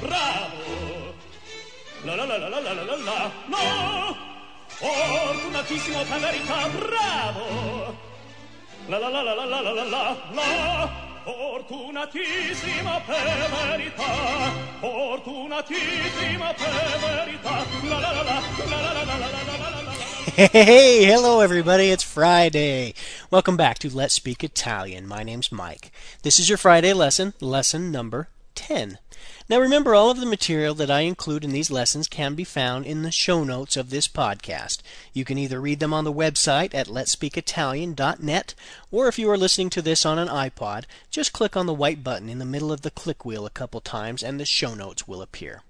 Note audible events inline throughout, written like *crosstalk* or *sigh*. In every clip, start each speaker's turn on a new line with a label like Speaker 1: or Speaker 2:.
Speaker 1: bravo la la la la la la la la no fortunatissimo per verità bravo la la la la la la la la la la per verità per verità La la la la la la la la la la la la
Speaker 2: Hey, hello everybody, it's Friday. Welcome back to Let's Speak Italian. My name's Mike. This is your Friday lesson, lesson number 10. Now remember, all of the material that I include in these lessons can be found in the show notes of this podcast. You can either read them on the website at letspeakitalian.net, or if you are listening to this on an iPod, just click on the white button in the middle of the click wheel a couple times and the show notes will appear.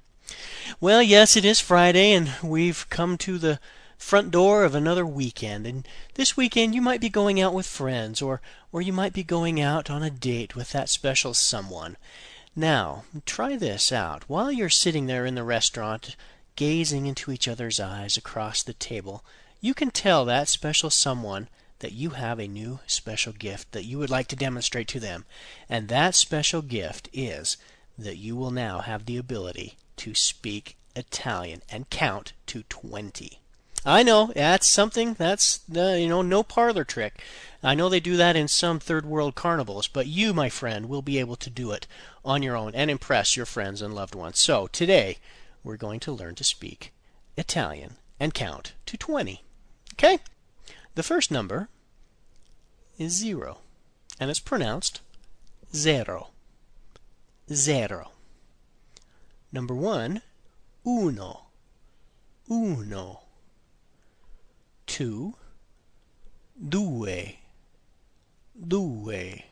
Speaker 2: Well, yes, it is Friday, and we've come to the front door of another weekend. And this weekend you might be going out with friends or or you might be going out on a date with that special someone. Now, try this out. While you're sitting there in the restaurant, gazing into each other's eyes across the table, you can tell that special someone that you have a new special gift that you would like to demonstrate to them. And that special gift is that you will now have the ability to speak Italian and count to 20. I know that's something that's uh, you know no parlor trick. I know they do that in some third world carnivals, but you, my friend, will be able to do it on your own and impress your friends and loved ones. So today we're going to learn to speak Italian and count to 20. Okay? The first number is zero, and it's pronounced zero. Zero. Number one, uno. Uno two due due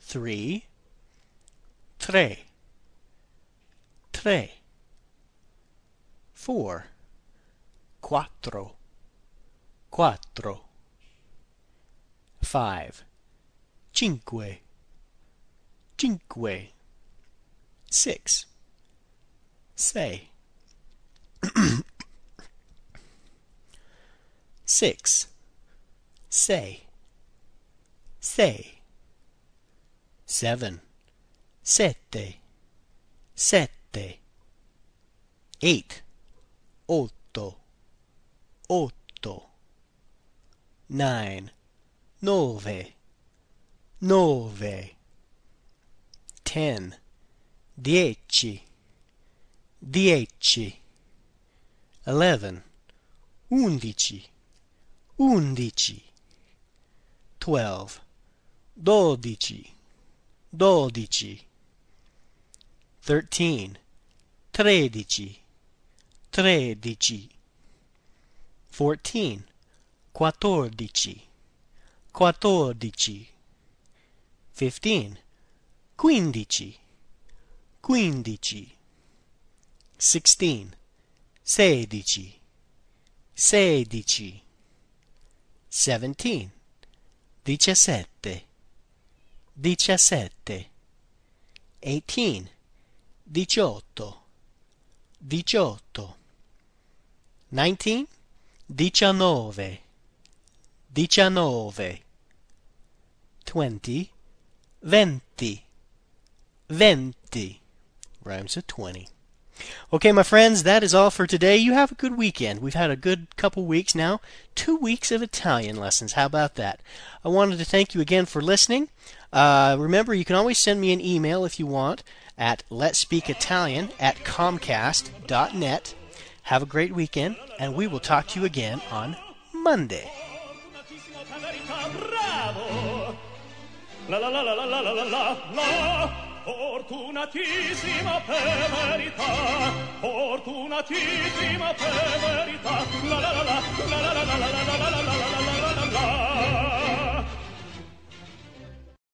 Speaker 2: three tre tre four quattro quattro five cinque cinque six sei *clears throat* 6. Sei, sei. 7. Sette, sette. 8. Otto, otto. 9. Nove, nove. 10. Dieci, dieci. 11. Undici undici, twelve, dodici, dodici, thirteen, tredici, tredici, fourteen, quattordici, quattordici, fifteen, quindici, quindici, sixteen, sedici, sedici, seventeen, diciassette, diciassette, eighteen, diciotto, diciotto, nineteen, diciannove, diciannove, twenty, venti, venti, rhymes with twenty. Okay, my friends, that is all for today. You have a good weekend. We've had a good couple weeks now. Two weeks of Italian lessons. How about that? I wanted to thank you again for listening. Uh, remember, you can always send me an email if you want at letspeakitalian at comcast.net. Have a great weekend, and we will talk to you again on Monday. La la la la la la la la la fortunatissima per verità, fortunatissima per verità.